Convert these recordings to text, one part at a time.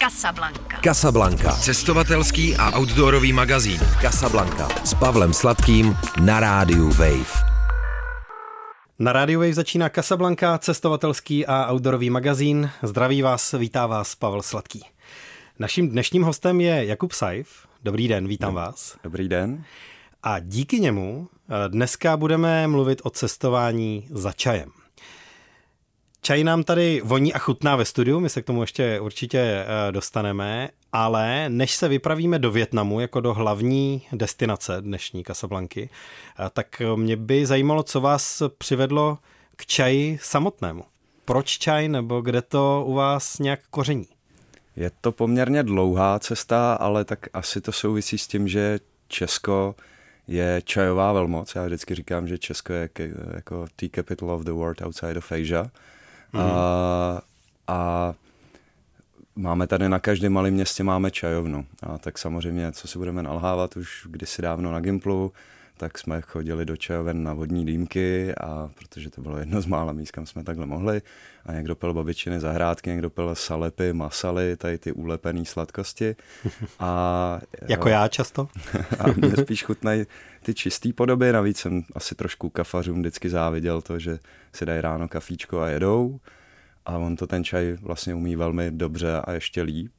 Casablanca. Casablanca. Cestovatelský a outdoorový magazín. Casablanca. S Pavlem Sladkým na rádiu Wave. Na rádiu Wave začíná Casablanca, cestovatelský a outdoorový magazín. Zdraví vás, vítá vás Pavel Sladký. Naším dnešním hostem je Jakub Saif. Dobrý den, vítám vás. Dobrý den. A díky němu eh, dneska budeme mluvit o cestování za čajem. Čaj nám tady voní a chutná ve studiu, my se k tomu ještě určitě eh, dostaneme, ale než se vypravíme do Větnamu jako do hlavní destinace dnešní Casablanky, eh, tak mě by zajímalo, co vás přivedlo k čaji samotnému. Proč čaj nebo kde to u vás nějak koření? Je to poměrně dlouhá cesta, ale tak asi to souvisí s tím, že Česko je čajová velmoc. Já vždycky říkám, že Česko je jako tea capital of the world outside of Asia. Mm. A, a máme tady na každém malém městě máme čajovnu. A tak samozřejmě, co si budeme nalhávat už kdysi dávno na Gimplu, tak jsme chodili do čajoven na vodní dýmky a protože to bylo jedno z mála míst, kam jsme takhle mohli a někdo pil babičiny zahrádky, někdo pil salepy, masaly, tady ty ulepené sladkosti. A, jako já často? a mě spíš chutnají ty čistý podoby, navíc jsem asi trošku kafařům vždycky záviděl to, že si dají ráno kafíčko a jedou a on to ten čaj vlastně umí velmi dobře a ještě líp.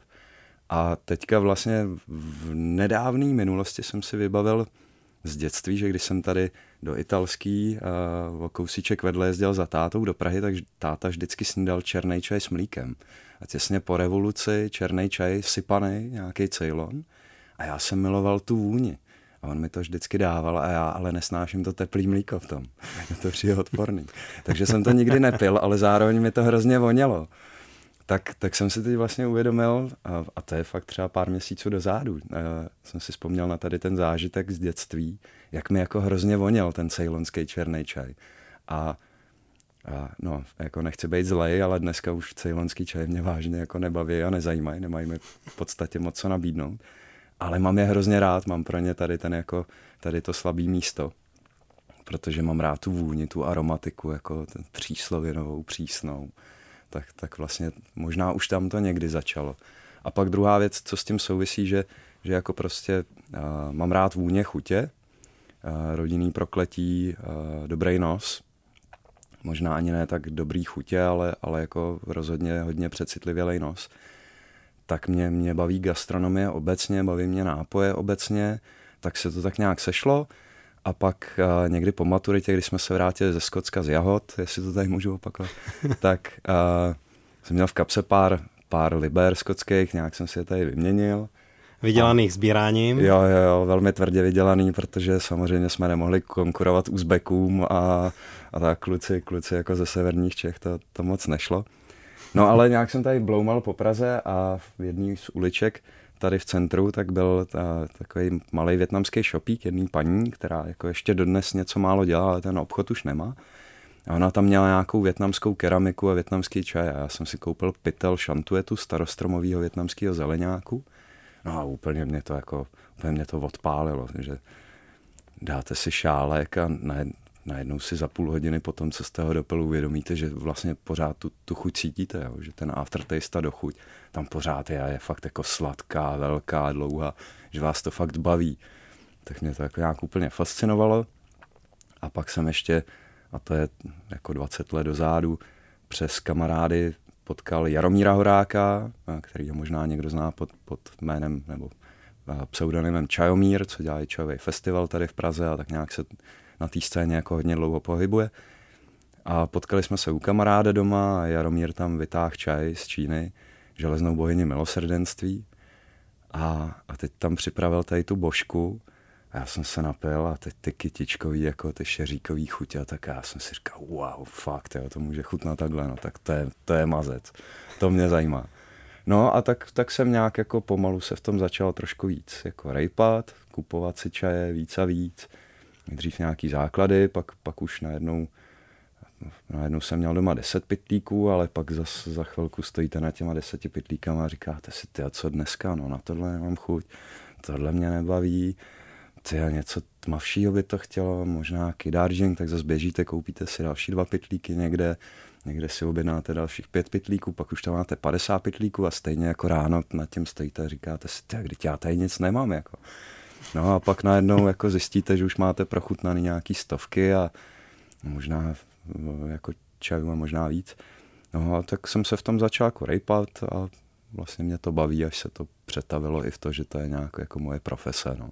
A teďka vlastně v nedávné minulosti jsem si vybavil z dětství, že když jsem tady do italský uh, o kousíček vedle jezdil za tátou do Prahy, tak táta vždycky snídal černý čaj s mlíkem. A těsně po revoluci černý čaj sypaný, nějaký Ceylon. A já jsem miloval tu vůni. A on mi to vždycky dával a já ale nesnáším to teplý mlíko v tom. Je to přijde odporný. Takže jsem to nikdy nepil, ale zároveň mi to hrozně vonělo tak, tak jsem si teď vlastně uvědomil, a, a to je fakt třeba pár měsíců dozadu, a jsem si vzpomněl na tady ten zážitek z dětství, jak mi jako hrozně voněl ten ceylonský černý čaj. A, a no, jako nechci být zlej, ale dneska už ceylonský čaj mě vážně jako nebaví a nezajímají, nemají mi v podstatě moc co nabídnout. Ale mám je hrozně rád, mám pro ně tady ten jako, tady to slabý místo protože mám rád tu vůni, tu aromatiku, jako ten příslovinovou, přísnou tak, tak vlastně možná už tam to někdy začalo. A pak druhá věc, co s tím souvisí, že, že jako prostě uh, mám rád vůně, chutě, uh, rodinný prokletí, uh, dobrý nos, možná ani ne tak dobrý chutě, ale, ale jako rozhodně hodně přecitlivělej nos. Tak mě, mě baví gastronomie obecně, baví mě nápoje obecně, tak se to tak nějak sešlo. A pak uh, někdy po maturitě, když jsme se vrátili ze Skotska z Jahod, jestli to tady můžu opakovat, tak uh, jsem měl v kapse pár, pár liber skotských, nějak jsem si je tady vyměnil. Vydělaných sbíráním? Jo, jo, jo, velmi tvrdě vydělaný, protože samozřejmě jsme nemohli konkurovat Uzbekům a, a tak kluci, kluci jako ze severních Čech, to, to moc nešlo. No ale nějak jsem tady bloumal po Praze a v jedné z uliček tady v centru, tak byl ta, takový malý větnamský šopík jedný paní, která jako ještě dodnes něco málo dělá, ale ten obchod už nemá. A ona tam měla nějakou větnamskou keramiku a větnamský čaj a já jsem si koupil pytel šantuetu starostromového větnamského zeleňáku. No a úplně mě to jako, úplně mě to odpálilo, že dáte si šálek a najednou si za půl hodiny potom, co jste ho dopil, uvědomíte, že vlastně pořád tu, tu chuť cítíte, jo? že ten aftertaste, ta dochuť, tam pořád je, je fakt jako sladká, velká, dlouhá, že vás to fakt baví. Tak mě to jako nějak úplně fascinovalo. A pak jsem ještě, a to je jako 20 let dozadu, přes kamarády potkal Jaromíra Horáka, který ho možná někdo zná pod, pod jménem nebo pseudonymem Čajomír, co dělá čajový festival tady v Praze a tak nějak se na té scéně jako hodně dlouho pohybuje. A potkali jsme se u kamaráda doma a Jaromír tam vytáhl čaj z Číny, železnou bohyni milosrdenství. A, a teď tam připravil tady tu božku a já jsem se napil a teď ty kytičkový, jako ty šeříkový chutě, a tak já jsem si říkal, wow, fakt, jo, to může chutnat takhle, no tak to je, to je mazec, to mě zajímá. No a tak, tak jsem nějak jako pomalu se v tom začal trošku víc jako rejpat, kupovat si čaje víc a víc nejdřív nějaký základy, pak, pak už najednou, najednou jsem měl doma 10 pytlíků, ale pak za, za chvilku stojíte na těma deseti pytlíkama a říkáte si, ty a co dneska, no na tohle nemám chuť, tohle mě nebaví, ty a něco tmavšího by to chtělo, možná kidáržing, tak zase běžíte, koupíte si další dva pytlíky někde, někde si objednáte dalších pět pitlíků, pak už tam máte 50 pitlíků a stejně jako ráno nad tím stojíte a říkáte si, kdy já tady nic nemám. Jako. No a pak najednou jako zjistíte, že už máte prochutnaný nějaký stovky a možná jako čaju a možná víc. No a tak jsem se v tom začal jako rejpat a vlastně mě to baví, až se to přetavilo i v to, že to je nějak jako moje profese. No.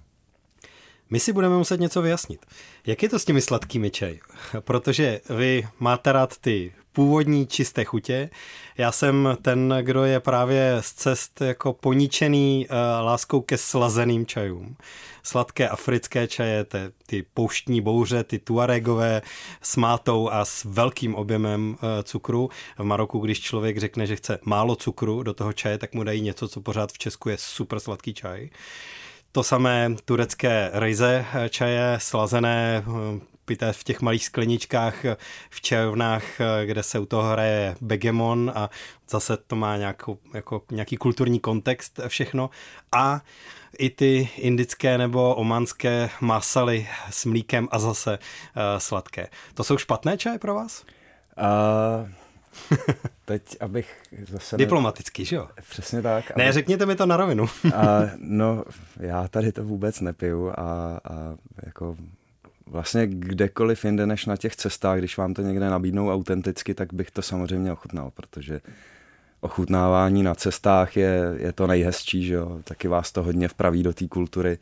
My si budeme muset něco vyjasnit. Jak je to s těmi sladkými čaj? Protože vy máte rád ty původní čisté chutě. Já jsem ten, kdo je právě z cest jako poničený uh, láskou ke slazeným čajům. Sladké africké čaje, ty, ty pouštní bouře, ty tuaregové s mátou a s velkým objemem uh, cukru. V Maroku, když člověk řekne, že chce málo cukru do toho čaje, tak mu dají něco, co pořád v Česku je super sladký čaj. To samé turecké rejze eh, čaje, slazené, eh, pité v těch malých skleničkách v čajovnách, kde se u toho hraje begemon a zase to má nějakou, jako nějaký kulturní kontext všechno. A i ty indické nebo omanské masaly s mlíkem a zase uh, sladké. To jsou špatné čaje pro vás? Uh, teď, abych zase... Diplomaticky, že jo? Přesně tak. Ne, řekněte mi to na rovinu. a, no, já tady to vůbec nepiju a, a jako vlastně kdekoliv jinde než na těch cestách, když vám to někde nabídnou autenticky, tak bych to samozřejmě ochutnal, protože ochutnávání na cestách je, je to nejhezčí, že jo? taky vás to hodně vpraví do té kultury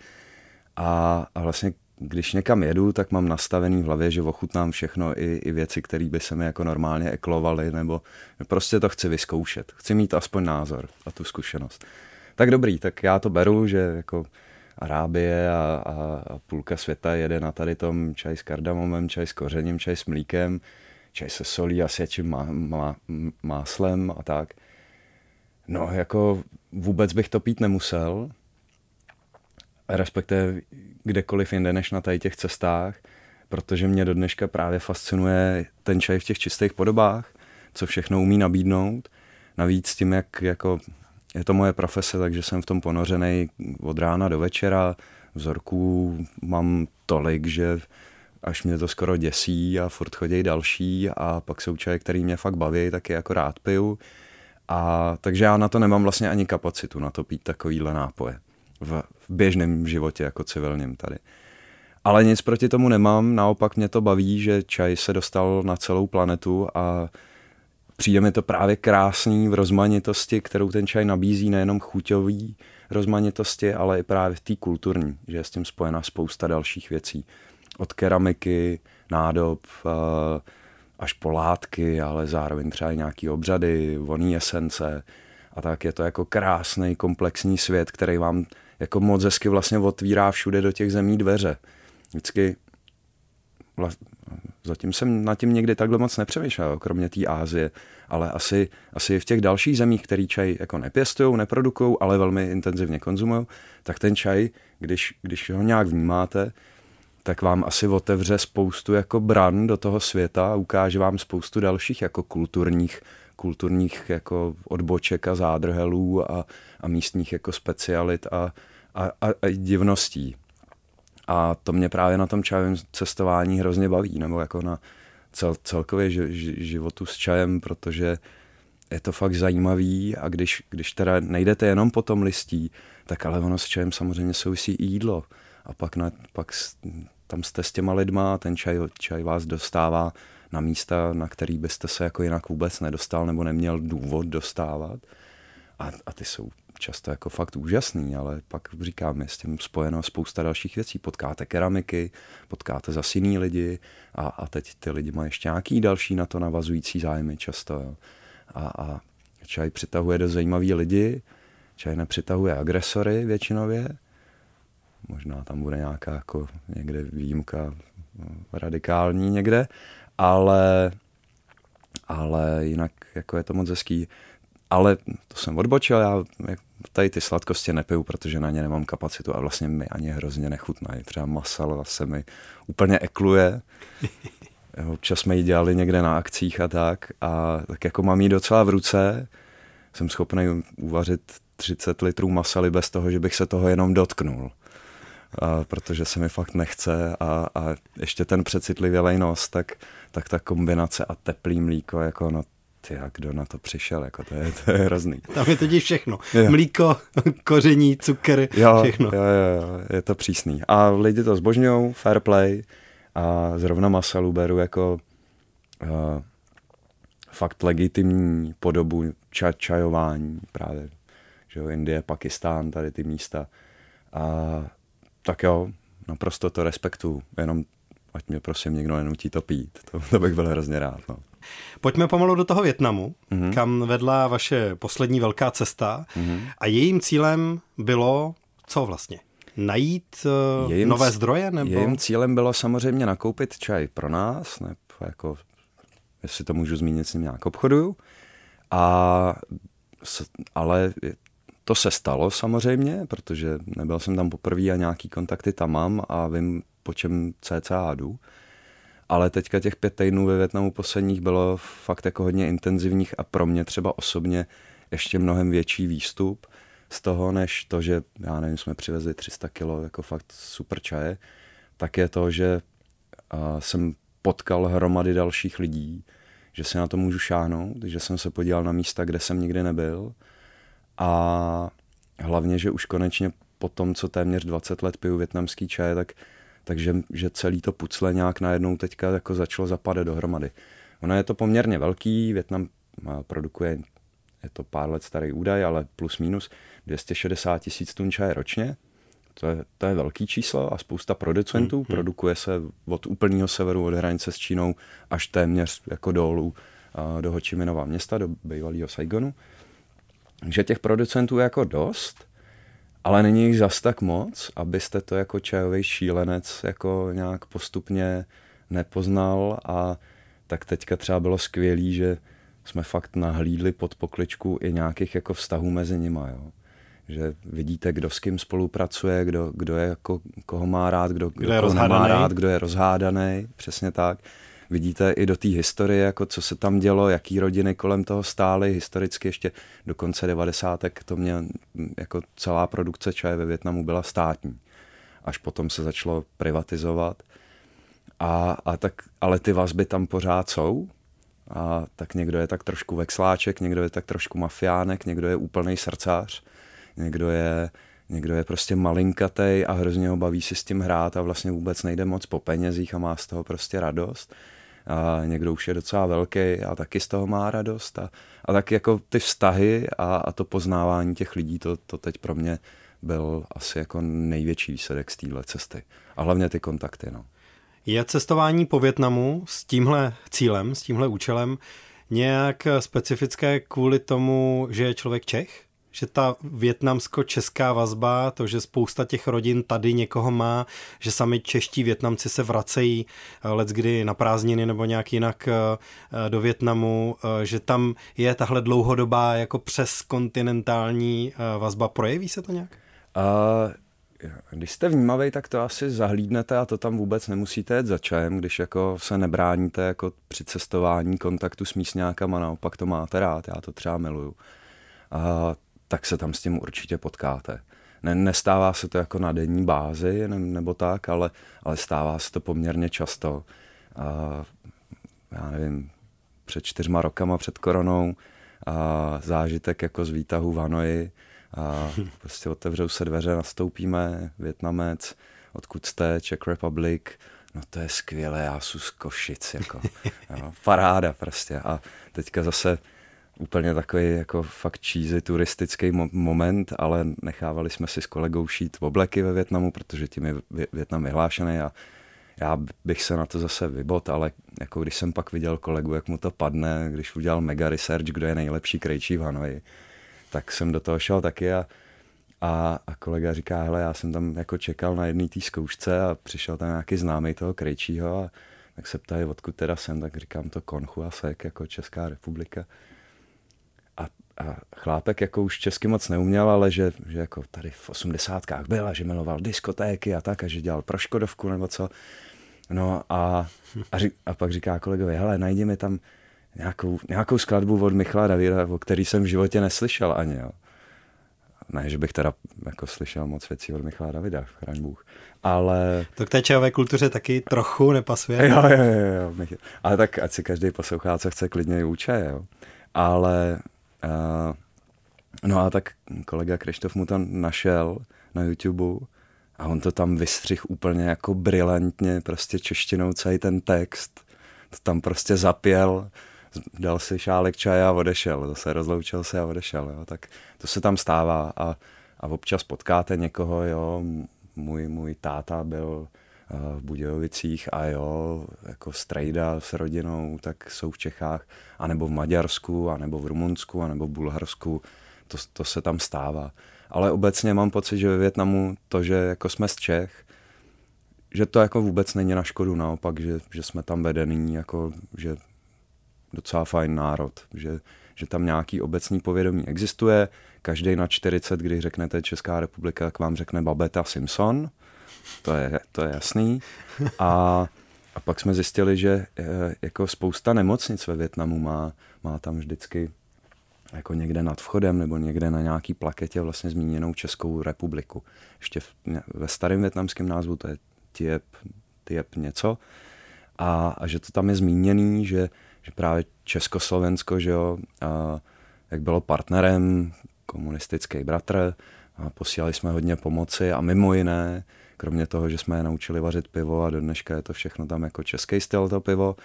a, a vlastně když někam jedu, tak mám nastavený v hlavě, že ochutnám všechno, i, i věci, které by se mi jako normálně eklovaly, nebo prostě to chci vyzkoušet. Chci mít aspoň názor a tu zkušenost. Tak dobrý, tak já to beru, že jako Arábie a, a, a půlka světa jede na tady tom čaj s kardamomem, čaj s kořením, čaj s mlíkem, čaj se solí a sječím má, má, máslem a tak. No jako vůbec bych to pít nemusel, respektive kdekoliv jinde než na tady těch cestách, protože mě do dneška právě fascinuje ten čaj v těch čistých podobách, co všechno umí nabídnout. Navíc tím, jak jako je to moje profese, takže jsem v tom ponořený od rána do večera. Vzorků mám tolik, že až mě to skoro děsí a furt chodí další a pak jsou čaje, který mě fakt baví, tak je jako rád piju. A takže já na to nemám vlastně ani kapacitu na to pít takovýhle nápoje v, v běžném životě jako civilním tady. Ale nic proti tomu nemám, naopak mě to baví, že čaj se dostal na celou planetu a přijde mi to právě krásný v rozmanitosti, kterou ten čaj nabízí, nejenom chuťový rozmanitosti, ale i právě v té kulturní, že je s tím spojena spousta dalších věcí. Od keramiky, nádob, eh, až po látky, ale zároveň třeba i nějaký obřady, voný esence a tak je to jako krásný komplexní svět, který vám jako moc hezky vlastně otvírá všude do těch zemí dveře. Vždycky zatím jsem nad tím někdy takhle moc nepřemýšlel, kromě té Ázie, ale asi, asi v těch dalších zemích, který čaj jako nepěstují, neprodukují, ale velmi intenzivně konzumují, tak ten čaj, když, když ho nějak vnímáte, tak vám asi otevře spoustu jako bran do toho světa a ukáže vám spoustu dalších jako kulturních, kulturních jako odboček a zádrhelů a, a místních jako specialit a, a, a, a divností. A to mě právě na tom čajovém cestování hrozně baví, nebo jako na cel, celkově ži, ži, životu s čajem, protože je to fakt zajímavý a když, když teda nejdete jenom po tom listí, tak ale ono s čajem samozřejmě souvisí i jídlo. A pak, na, pak tam jste s těma lidma a ten čaj, čaj vás dostává na místa, na který byste se jako jinak vůbec nedostal nebo neměl důvod dostávat. A, a ty jsou často jako fakt úžasný, ale pak říkám, je s tím spojeno spousta dalších věcí. Potkáte keramiky, potkáte zase jiný lidi a, a teď ty lidi mají ještě nějaký další na to navazující zájmy často. Jo. A, a čaj přitahuje do zajímavý lidi, čaj nepřitahuje agresory většinově, možná tam bude nějaká jako někde výjimka radikální někde, ale, ale jinak jako je to moc hezký. Ale to jsem odbočil, já tady ty sladkosti nepiju, protože na ně nemám kapacitu a vlastně mi ani hrozně nechutnají. Třeba masala se mi úplně ekluje. Občas jsme ji dělali někde na akcích a tak. A tak jako mám ji docela v ruce, jsem schopný uvařit 30 litrů masaly bez toho, že bych se toho jenom dotknul. a, protože se mi fakt nechce a, a ještě ten přecitlivělej nos, tak, tak ta kombinace a teplý mlíko, jako no ty, jak kdo na to přišel, jako to je, to je hrozný. Tam je totiž všechno. Jo. Mlíko, koření, cukr, jo, všechno. Jo, jo, je to přísný. A lidi to zbožňují, fair play a zrovna Masalu beru jako uh, fakt legitimní podobu ča- čajování právě, že jo, Indie, Pakistán, tady ty místa. A tak jo, naprosto to respektuju, jenom ať mě prosím někdo nenutí to pít, to, to bych byl hrozně rád. No. Pojďme pomalu do toho Větnamu, mm-hmm. kam vedla vaše poslední velká cesta mm-hmm. a jejím cílem bylo co vlastně? Najít uh, jejím, nové zdroje? Nebo? Jejím cílem bylo samozřejmě nakoupit čaj pro nás, nebo jako, jestli to můžu zmínit, s ním nějak obchoduju. A, ale to se stalo samozřejmě, protože nebyl jsem tam poprvé a nějaký kontakty tam mám a vím, po čem cca jdu. Ale teďka těch pět týdnů ve Větnamu posledních bylo fakt jako hodně intenzivních a pro mě třeba osobně ještě mnohem větší výstup z toho, než to, že já nevím, jsme přivezli 300 kilo jako fakt super čaje, tak je to, že uh, jsem potkal hromady dalších lidí, že si na to můžu šáhnout, že jsem se podíval na místa, kde jsem nikdy nebyl. A hlavně, že už konečně po tom, co téměř 20 let piju větnamský čaj, tak takže že celý to pucle nějak najednou teďka jako začalo zapadat dohromady. Ono je to poměrně velký, Větnam produkuje, je to pár let starý údaj, ale plus minus 260 tisíc tun čaje ročně, to je, to je velký číslo a spousta producentů. Hmm, hmm. Produkuje se od úplného severu, od hranice s Čínou až téměř jako dolů do Hočiminova města, do bývalého Saigonu. Takže těch producentů je jako dost ale není jich zas tak moc, abyste to jako čajový šílenec jako nějak postupně nepoznal a tak teďka třeba bylo skvělý, že jsme fakt nahlídli pod pokličku i nějakých jako vztahů mezi nima, jo. Že vidíte, kdo s kým spolupracuje, kdo, kdo je jako, koho má rád, kdo, kdo, kdo je rozhádaný. rád, kdo je rozhádaný, přesně tak vidíte i do té historie, jako co se tam dělo, jaký rodiny kolem toho stály, historicky ještě do konce 90. to mě jako celá produkce čaje ve Větnamu byla státní. Až potom se začalo privatizovat. A, a tak, ale ty vazby tam pořád jsou. A tak někdo je tak trošku vexláček, někdo je tak trošku mafiánek, někdo je úplný srdcář, někdo je, někdo je prostě malinkatej a hrozně ho baví si s tím hrát a vlastně vůbec nejde moc po penězích a má z toho prostě radost a někdo už je docela velký a taky z toho má radost a, a tak jako ty vztahy a, a to poznávání těch lidí, to, to teď pro mě byl asi jako největší výsledek z téhle cesty. A hlavně ty kontakty. No. Je cestování po Větnamu s tímhle cílem, s tímhle účelem nějak specifické kvůli tomu, že je člověk Čech? Že ta větnamsko-česká vazba, to, že spousta těch rodin tady někoho má, že sami čeští Větnamci se vracejí eh, let kdy na prázdniny nebo nějak jinak eh, eh, do Větnamu, že tam je tahle dlouhodobá jako přes kontinentální vazba. Projeví se to nějak? Uh... Když jste vnímavý, tak to asi zahlídnete a to tam vůbec nemusíte jet za čajem, když jako se nebráníte jako při cestování kontaktu s místňákama, naopak to máte rád, já to třeba miluju. A tak se tam s tím určitě potkáte. Ne, nestává se to jako na denní bázi ne, nebo tak, ale, ale stává se to poměrně často. A, já nevím, před čtyřma rokama před koronou a zážitek jako z výtahu v Hanoji a prostě otevřou se dveře, nastoupíme, Větnamec, odkud jste, Czech Republic, no to je skvělé, já jsem z Košic, jako, jo, paráda prostě. A teďka zase úplně takový jako fakt cheesy turistický mo- moment, ale nechávali jsme si s kolegou šít v obleky ve Větnamu, protože tím je Větnam vyhlášený a já bych se na to zase vybot, ale jako když jsem pak viděl kolegu, jak mu to padne, když udělal mega research, kdo je nejlepší krejčí v Hanoji, tak jsem do toho šel taky a, a, a kolega říká, hele, já jsem tam jako čekal na jedné té zkoušce a přišel tam nějaký známý toho krejčího a tak se ptají, odkud teda jsem, tak říkám to Konchu a Sek, jako Česká republika a chlápek jako už česky moc neuměl, ale že, že jako tady v osmdesátkách byl a že miloval diskotéky a tak a že dělal pro Škodovku nebo co. No a, a, řík, a pak říká kolegovi, hele, najdi mi tam nějakou, nějakou skladbu od Michala Davida, o který jsem v životě neslyšel ani. Jo. ne, že bych teda jako slyšel moc věcí od Michala Davida, chraň Bůh, ale... To k té čajové kultuře taky trochu nepasuje. Jo, jo, jo, jo. Ale tak ať si každý poslouchá, co chce, klidně i uče, jo. Ale, uh, no a tak kolega Krištof mu tam našel na YouTube a on to tam vystřih úplně jako brilantně, prostě češtinou celý ten text. To tam prostě zapěl, dal si šálek čaje a odešel. Zase rozloučil se a odešel. Jo. Tak to se tam stává a, a občas potkáte někoho, jo. Můj, můj táta byl v Budějovicích a jo, jako strejda s rodinou, tak jsou v Čechách, anebo v Maďarsku, anebo v Rumunsku, anebo v Bulharsku, to, to se tam stává. Ale obecně mám pocit, že ve Větnamu to, že jako jsme z Čech, že to jako vůbec není na škodu, naopak, že, že jsme tam vedení, jako, že docela fajn národ, že, že tam nějaký obecný povědomí existuje. Každý na 40, když řeknete Česká republika, tak vám řekne Babeta Simpson, to je, to je jasný. A, a pak jsme zjistili, že eh, jako spousta nemocnic ve Větnamu má, má tam vždycky jako někde nad vchodem nebo někde na nějaký plaketě vlastně zmíněnou Českou republiku. Ještě v, ve starém větnamském názvu to je Tiep, Tiep něco. A, a že to tam je zmíněný, že, že právě Československo, že jo, a, jak bylo partnerem, komunistický bratr, a posílali jsme hodně pomoci a mimo jiné, kromě toho, že jsme je naučili vařit pivo a do dneška je to všechno tam jako český styl to pivo,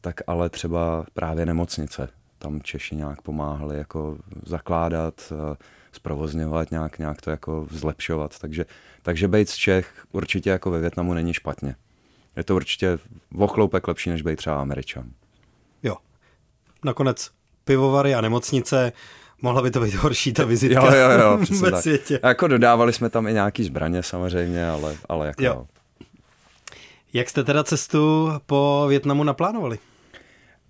tak ale třeba právě nemocnice tam Češi nějak pomáhali jako zakládat, zprovozňovat, nějak, nějak to jako zlepšovat. Takže, takže být z Čech určitě jako ve Větnamu není špatně. Je to určitě vochloupek lepší, než být třeba Američan. Jo. Nakonec pivovary a nemocnice, mohla by to být horší ta vizitka jo, jo, jo, ve tak. světě. Jako dodávali jsme tam i nějaký zbraně samozřejmě, ale, ale jako jo. Jak jste teda cestu po Větnamu naplánovali?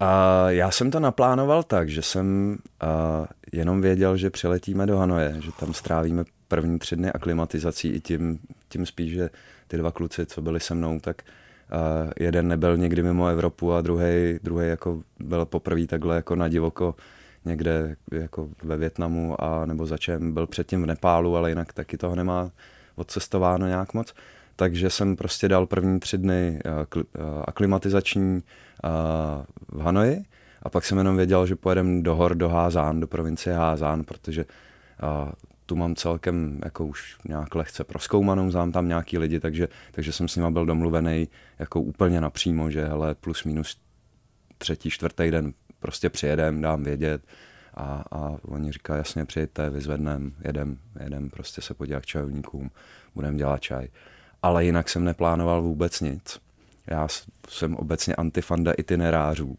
A já jsem to naplánoval tak, že jsem uh, jenom věděl, že přiletíme do Hanoje, že tam strávíme první tři dny aklimatizací i tím, tím spíš, že ty dva kluci, co byli se mnou, tak uh, jeden nebyl někdy mimo Evropu a druhý druhý jako byl poprvé takhle jako na divoko někde jako ve Větnamu a nebo začem byl předtím v Nepálu, ale jinak taky toho nemá odcestováno nějak moc. Takže jsem prostě dal první tři dny uh, aklimatizační v Hanoji a pak jsem jenom věděl, že pojedem do hor, do Házán, do provincie Házán, protože tu mám celkem jako už nějak lehce proskoumanou, znám tam nějaký lidi, takže, takže jsem s nima byl domluvený jako úplně napřímo, že hele, plus minus třetí, čtvrtý den prostě přijedem, dám vědět a, a oni říkají, jasně přijďte, vyzvednem, jedem, jedem prostě se podívat k čajovníkům, budeme dělat čaj. Ale jinak jsem neplánoval vůbec nic. Já jsem obecně antifanda itinerářů.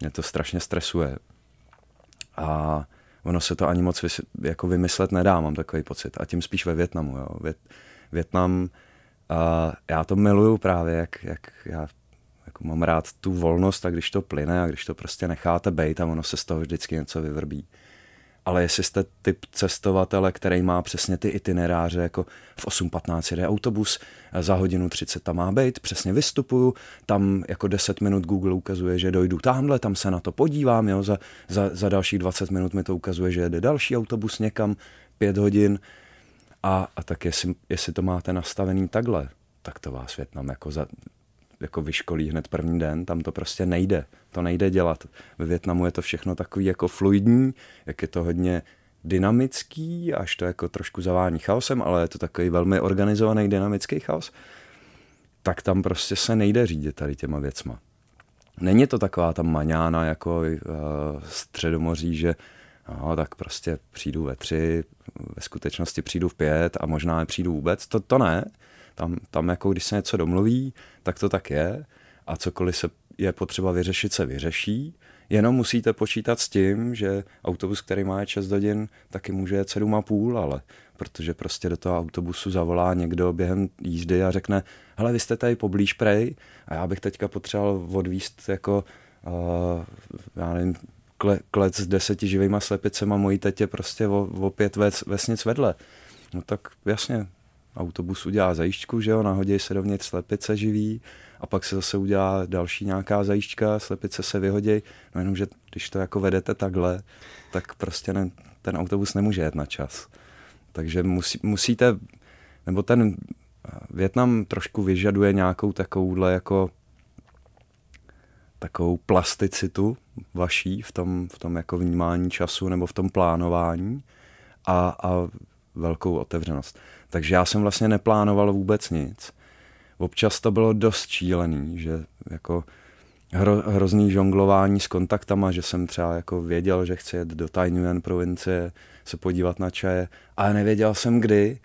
Mě to strašně stresuje. A ono se to ani moc vys- jako vymyslet nedá, mám takový pocit. A tím spíš ve Větnamu. Jo. Vět, Větnam, a já to miluju právě, jak, jak já jako mám rád tu volnost a když to plyne a když to prostě necháte bejt a ono se z toho vždycky něco vyvrbí. Ale jestli jste typ cestovatele, který má přesně ty itineráře, jako v 8.15 jede autobus, za hodinu 30 tam má být, přesně vystupuju, tam jako 10 minut Google ukazuje, že dojdu tamhle, tam se na to podívám, jo, za, za, za dalších 20 minut mi to ukazuje, že jede další autobus někam, 5 hodin. A, a tak jestli, jestli to máte nastavený takhle, tak to vás Větnam jako za, jako vyškolí hned první den, tam to prostě nejde. To nejde dělat. Ve Větnamu je to všechno takový jako fluidní, jak je to hodně dynamický, až to jako trošku zavání chaosem, ale je to takový velmi organizovaný dynamický chaos, tak tam prostě se nejde řídit tady těma věcma. Není to taková ta maňána jako uh, středomoří, že no, tak prostě přijdu ve tři, ve skutečnosti přijdu v pět a možná nepřijdu vůbec. To, to ne. Tam, tam jako když se něco domluví, tak to tak je a cokoliv se je potřeba vyřešit, se vyřeší. Jenom musíte počítat s tím, že autobus, který má 6 hodin, taky může jet 7,5, ale protože prostě do toho autobusu zavolá někdo během jízdy a řekne, hele, vy jste tady poblíž prej a já bych teďka potřeboval odvíst jako, uh, já nevím, kle, klec s deseti živýma slepicema mojí tetě prostě o, o pět ves, vesnic vedle. No tak jasně, autobus udělá zajišťku, že jo, nahodí se dovnitř slepice živý a pak se zase udělá další nějaká zajišťka, slepice se vyhodí, no jenom, že když to jako vedete takhle, tak prostě ne, ten autobus nemůže jet na čas. Takže musí, musíte, nebo ten Větnam trošku vyžaduje nějakou takovouhle jako takovou plasticitu vaší v tom, v tom jako vnímání času nebo v tom plánování a, a velkou otevřenost. Takže já jsem vlastně neplánoval vůbec nic. Občas to bylo dost šílený, že jako hro, hrozný žonglování s kontaktama, že jsem třeba jako věděl, že chci jet do Tainuan provincie, se podívat na čaje, ale nevěděl jsem kdy.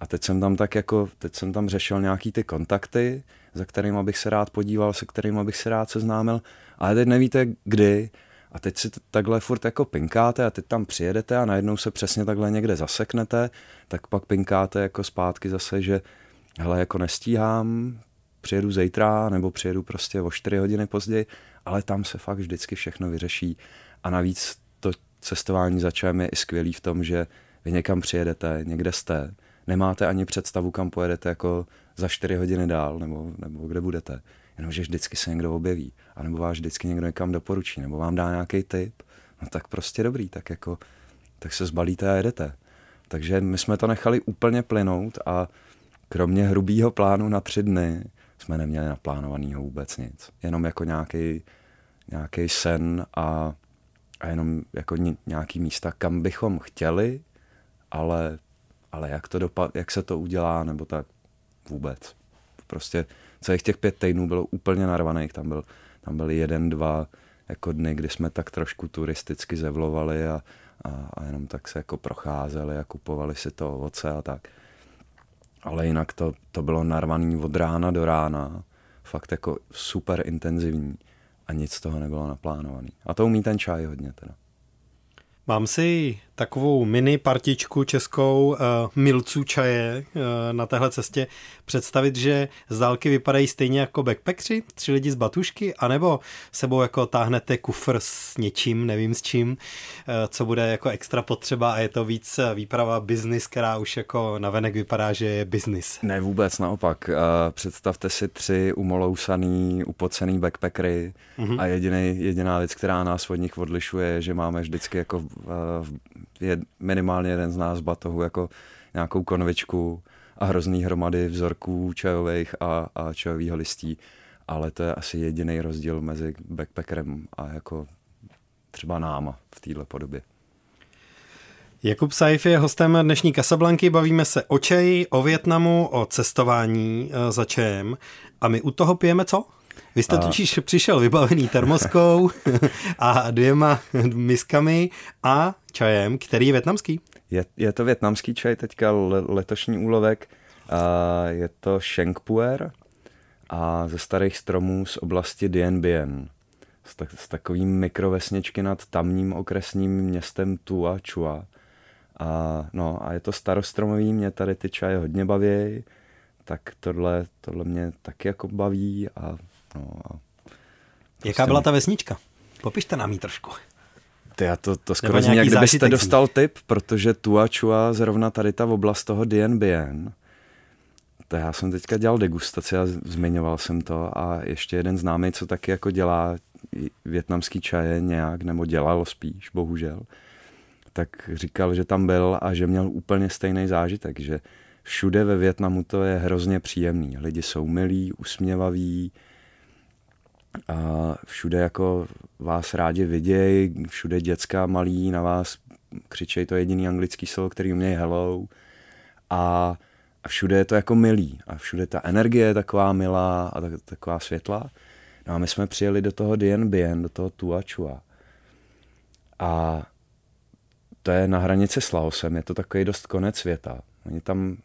A teď jsem tam tak jako, teď jsem tam řešil nějaký ty kontakty, za kterými bych se rád podíval, se kterými bych se rád seznámil, ale teď nevíte kdy a teď si takhle furt jako pinkáte a teď tam přijedete a najednou se přesně takhle někde zaseknete, tak pak pinkáte jako zpátky zase, že hele, jako nestíhám, přijedu zítra nebo přijedu prostě o 4 hodiny později, ale tam se fakt vždycky všechno vyřeší. A navíc to cestování za je i skvělý v tom, že vy někam přijedete, někde jste, nemáte ani představu, kam pojedete jako za 4 hodiny dál nebo, nebo kde budete. Jenomže vždycky se někdo objeví, anebo vás vždycky někdo někam doporučí, nebo vám dá nějaký tip, no tak prostě dobrý, tak jako, tak se zbalíte a jedete. Takže my jsme to nechali úplně plynout a kromě hrubého plánu na tři dny jsme neměli naplánovanýho vůbec nic. Jenom jako nějaký, nějaký sen a, a jenom jako nějaký místa, kam bychom chtěli, ale, ale jak, to dopad, jak se to udělá, nebo tak vůbec. Prostě celých těch pět týdnů bylo úplně narvaných. Tam byl, tam byly jeden, dva jako dny, kdy jsme tak trošku turisticky zevlovali a, a, a jenom tak se jako procházeli a kupovali si to ovoce a tak ale jinak to, to bylo narvaný od rána do rána, fakt jako super intenzivní a nic z toho nebylo naplánovaný. A to umí ten čaj hodně teda. Mám si takovou mini partičku českou uh, milců čaje uh, na téhle cestě představit, že z dálky vypadají stejně jako backpackři, tři lidi z batušky, anebo sebou jako táhnete kufr s něčím, nevím s čím, uh, co bude jako extra potřeba a je to víc výprava business, která už jako navenek vypadá, že je business. Ne, vůbec naopak. Uh, představte si tři umolousaný, upocený backpackery uh-huh. a jediný, jediná věc, která nás od nich odlišuje, je, že máme vždycky jako uh, je minimálně jeden z nás batohu jako nějakou konvičku a hrozný hromady vzorků čajových a, a čajového listí, ale to je asi jediný rozdíl mezi backpackerem a jako třeba náma v této podobě. Jakub Saif je hostem dnešní Kasablanky, bavíme se o čaji, o Větnamu, o cestování eh, za čajem a my u toho pijeme co? Vy jste a... totiž přišel vybavený termoskou a dvěma miskami a čajem, který je větnamský. Je, je to větnamský čaj, teďka letošní úlovek. A je to Sheng Puer a ze starých stromů z oblasti Dien Bien. S, tak, s takovým mikrovesničky nad tamním okresním městem Tua Chua. A, no, a je to starostromový, mě tady ty čaje hodně baví, tak tohle, tohle mě taky jako baví a No a Jaká prostě byla ta vesnička? Popište nám ji trošku. Ty já to, to skoro zní, jak kdybyste dostal tip, protože Tua Chua, zrovna tady ta oblast toho Dien Bien, to já jsem teďka dělal degustaci a zmiňoval jsem to a ještě jeden známý, co taky jako dělá větnamský čaje nějak, nebo dělal spíš, bohužel, tak říkal, že tam byl a že měl úplně stejný zážitek, že všude ve Větnamu to je hrozně příjemný. Lidi jsou milí, usměvaví, a všude jako vás rádi vidějí, všude děcka malí na vás křičej to jediný anglický slovo, který umějí hello a, a všude je to jako milý a všude ta energie je taková milá a tak, taková světla. No a my jsme přijeli do toho Dien Bien, do toho Tua Chua. A to je na hranici s Laosem, je to takový dost konec světa. Oni tam,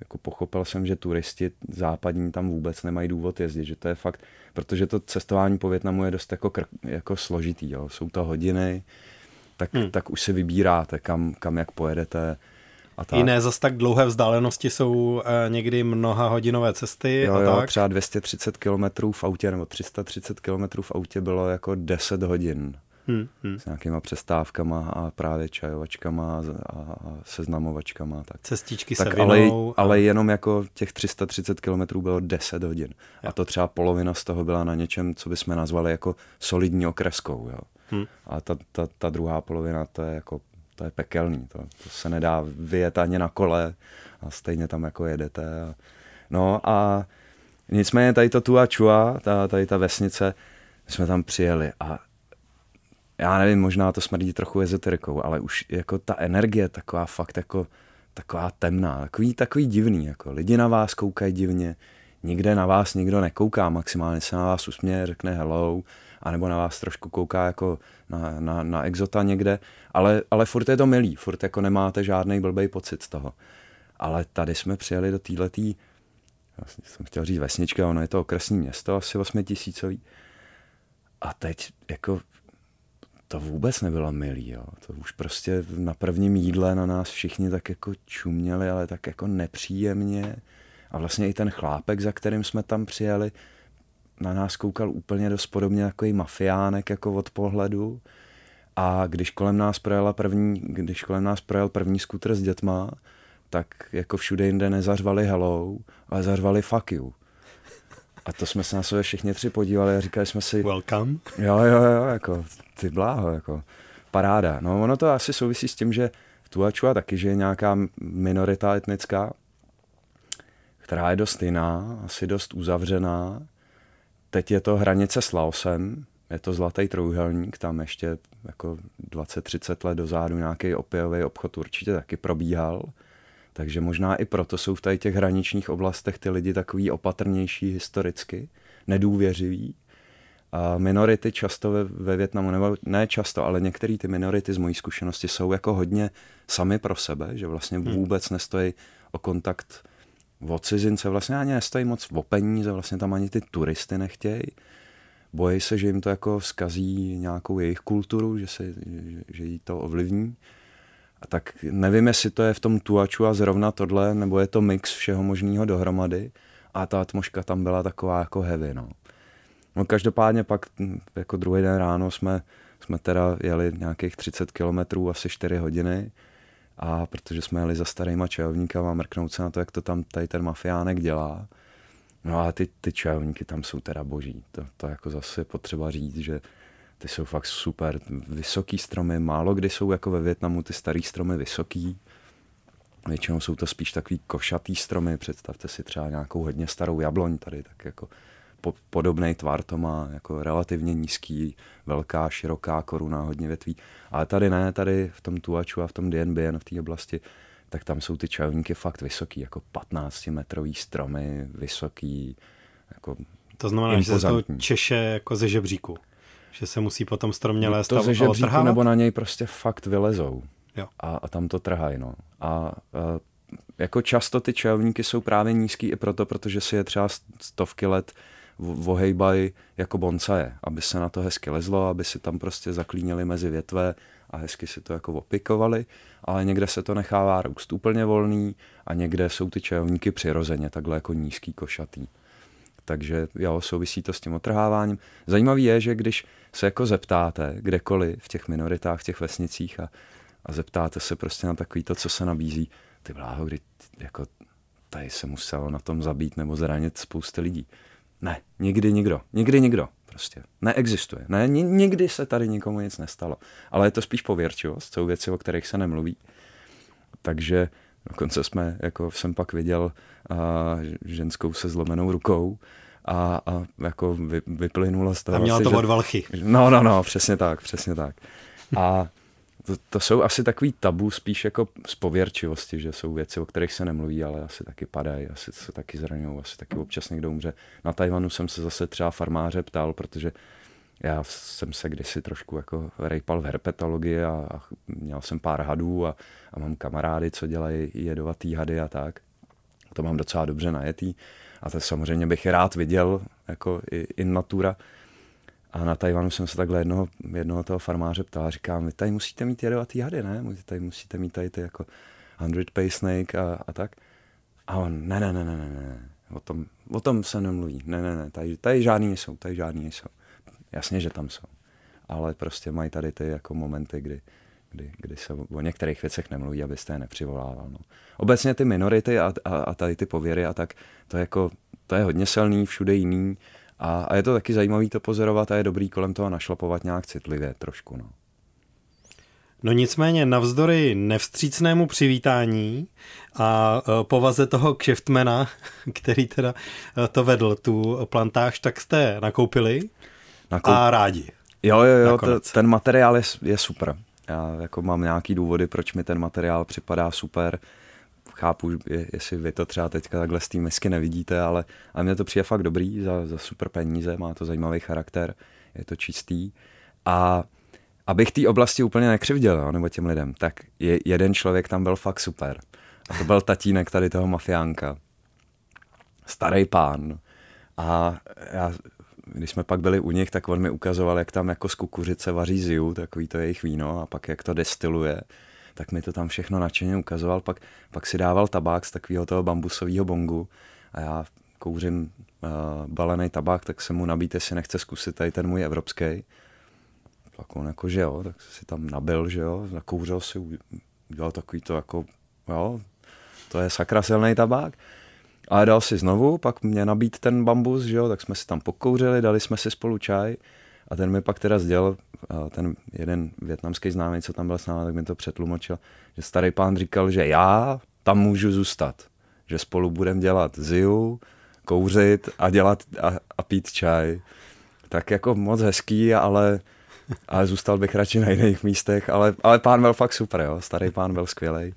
jako pochopil jsem, že turisti západní tam vůbec nemají důvod jezdit, že to je fakt, protože to cestování po Větnamu je dost jako, kr- jako složitý, jo. jsou to hodiny, tak, hmm. tak už si vybíráte, kam, kam jak pojedete. A tak. I ne zas tak dlouhé vzdálenosti jsou e, někdy mnoha hodinové cesty. Jo, a jo, tak. třeba 230 km v autě nebo 330 km v autě bylo jako 10 hodin hmm, hmm. s nějakýma přestávkama a právě čajovačkama a, a seznamovačkama. Tak. Cestičky tak se ale, vinou. A... ale jenom jako těch 330 kilometrů bylo 10 hodin. Jo. A to třeba polovina z toho byla na něčem, co bychom nazvali jako solidní okreskou. Jo. Hmm. A ta, ta, ta druhá polovina, to je jako to je pekelný, to, to se nedá vyjet ani na kole a stejně tam jako jedete. A, no a nicméně tady to Tua Chua, ta, tady ta vesnice, jsme tam přijeli a já nevím, možná to smrdí trochu ezoterikou, ale už jako ta energie taková fakt jako taková temná, takový, takový divný, jako lidi na vás koukají divně, nikde na vás nikdo nekouká, maximálně se na vás usměje, řekne hello, anebo na vás trošku kouká jako na, na, na exota někde, ale, ale furt je to milý, furt jako nemáte žádný blbej pocit z toho. Ale tady jsme přijeli do této, vlastně jsem chtěl říct vesnička, ono je to okresní město, asi 8 tisícový. A teď jako to vůbec nebylo milý, jo. To už prostě na prvním jídle na nás všichni tak jako čuměli, ale tak jako nepříjemně. A vlastně i ten chlápek, za kterým jsme tam přijeli, na nás koukal úplně dost podobně jako mafiánek jako od pohledu. A když kolem nás projela první, když kolem nás projel první skuter s dětma, tak jako všude jinde nezařvali hello, ale zařvali fuck you. A to jsme se na sebe všichni tři podívali a říkali jsme si... Welcome. Jo, jo, jo, jako ty bláho, jako paráda. No ono to asi souvisí s tím, že v Tuačua taky, že je nějaká minorita etnická, která je dost jiná, asi dost uzavřená. Teď je to hranice s Laosem, je to zlatý trouhelník, tam ještě jako 20-30 let dozadu nějaký opiový obchod určitě taky probíhal. Takže možná i proto jsou v tady těch hraničních oblastech ty lidi takový opatrnější historicky, nedůvěřiví. A minority často ve, ve Větnamu, nebo ne často, ale některé ty minority z mojí zkušenosti jsou jako hodně sami pro sebe, že vlastně hmm. vůbec nestojí o kontakt o cizince, vlastně ani nestojí moc o peníze, vlastně tam ani ty turisty nechtějí. Bojí se, že jim to jako skazí nějakou jejich kulturu, že, se, že, že jí to ovlivní. A tak nevím, jestli to je v tom tuaču a zrovna tohle, nebo je to mix všeho možného dohromady. A ta atmoška tam byla taková jako heavy, no. No každopádně pak jako druhý den ráno jsme, jsme teda jeli nějakých 30 kilometrů, asi 4 hodiny a protože jsme jeli za starýma čajovníkama mrknout se na to, jak to tam tady ten mafiánek dělá. No a ty, ty čajovníky tam jsou teda boží. To, to jako zase potřeba říct, že ty jsou fakt super. Vysoký stromy, málo kdy jsou jako ve Větnamu ty starý stromy vysoký. Většinou jsou to spíš takový košatý stromy. Představte si třeba nějakou hodně starou jabloň tady, tak jako po, podobný tvar to má, jako relativně nízký, velká, široká koruna, hodně větví. Ale tady ne, tady v tom Tuaču a v tom Dien Bien, v té oblasti, tak tam jsou ty čajovníky fakt vysoký, jako 15-metrový stromy, vysoký, jako To znamená, impozantní. že se to češe jako ze žebříku. Že se musí potom stromně no, lézt to ze žebříku, nebo na něj prostě fakt vylezou. Jo. A, a tam to trhají, no. A, a jako často ty čajovníky jsou právě nízký i proto, protože si je třeba stovky let vohejbají jako bonsaje, aby se na to hezky lezlo, aby si tam prostě zaklínili mezi větve a hezky si to jako opikovali, ale někde se to nechává růst úplně volný a někde jsou ty čajovníky přirozeně takhle jako nízký košatý. Takže jo, souvisí to s tím otrháváním. Zajímavý je, že když se jako zeptáte kdekoliv v těch minoritách, v těch vesnicích a, a zeptáte se prostě na takový to, co se nabízí, ty bláho, kdy jako tady se muselo na tom zabít nebo zranit spousty lidí. Ne, nikdy nikdo. Nikdy nikdo. Prostě neexistuje. Ne, nikdy se tady nikomu nic nestalo. Ale je to spíš pověrčivost, jsou věci, o kterých se nemluví. Takže dokonce jsme, jako jsem pak viděl a, ženskou se zlomenou rukou a, a jako vy, vyplynulo z toho. A měla asi, to že... od valchy. No, no, no, přesně tak, přesně tak. A to, to jsou asi takový tabu spíš jako z pověrčivosti, že jsou věci, o kterých se nemluví, ale asi taky padají, asi se taky zraňují, asi taky občas někdo umře. Na Tajvanu jsem se zase třeba farmáře ptal, protože já jsem se kdysi trošku jako rejpal v herpetologii a, a měl jsem pár hadů a, a mám kamarády, co dělají jedovatý hady a tak. To mám docela dobře najetý a to samozřejmě bych rád viděl jako in natura, a na Tajvanu jsem se takhle jednoho, jednoho toho farmáře ptal a říkám, vy tady musíte mít jedovatý hady, ne? Vy tady musíte mít tady ty jako 100 pay snake a, a tak. A on, ne, ne, ne, ne, ne, ne, o tom, o tom se nemluví. Ne, ne, ne, tady, tady žádný nejsou, tady žádný nejsou. Jasně, že tam jsou. Ale prostě mají tady ty jako momenty, kdy, kdy, kdy se o některých věcech nemluví, abyste je nepřivolával. No. Obecně ty minority a, a, a tady ty pověry a tak, to je, jako, to je hodně silný, všude jiný a, a je to taky zajímavý to pozorovat a je dobrý kolem toho našlapovat nějak citlivě trošku. No. No nicméně navzdory nevstřícnému přivítání a e, povaze toho kšeftmana, který teda e, to vedl, tu plantáž, tak jste nakoupili A rádi. Jo, jo, jo, to, ten materiál je, je super. Já jako mám nějaký důvody, proč mi ten materiál připadá super. Chápu, jestli vy to třeba teďka takhle z té misky nevidíte, ale, ale mně to přijde fakt dobrý za, za super peníze, má to zajímavý charakter, je to čistý. A abych té oblasti úplně nekřivděl, jo, nebo těm lidem, tak je, jeden člověk tam byl fakt super. A to byl tatínek tady toho mafiánka. Starý pán. A já, když jsme pak byli u nich, tak on mi ukazoval, jak tam jako z kukuřice vaří ziu, takový to jejich víno, a pak jak to destiluje. Tak mi to tam všechno nadšeně ukazoval. Pak, pak si dával tabák z takového toho bambusového bongu a já kouřím uh, balený tabák, tak se mu nabíte, jestli nechce zkusit tady ten můj evropský tak on jako, že jo, tak si tam nabil, že jo, zakouřil si, udělal takový to jako, jo, to je sakra silný tabák. Ale dal si znovu, pak mě nabít ten bambus, že jo, tak jsme si tam pokouřili, dali jsme si spolu čaj a ten mi pak teda sdělil, ten jeden větnamský známý, co tam byl s námi, tak mi to přetlumočil, že starý pán říkal, že já tam můžu zůstat, že spolu budeme dělat ziu, kouřit a dělat a, a pít čaj. Tak jako moc hezký, ale ale zůstal bych radši na jiných místech, ale, ale pán byl fakt super, jo. starý pán byl skvělý,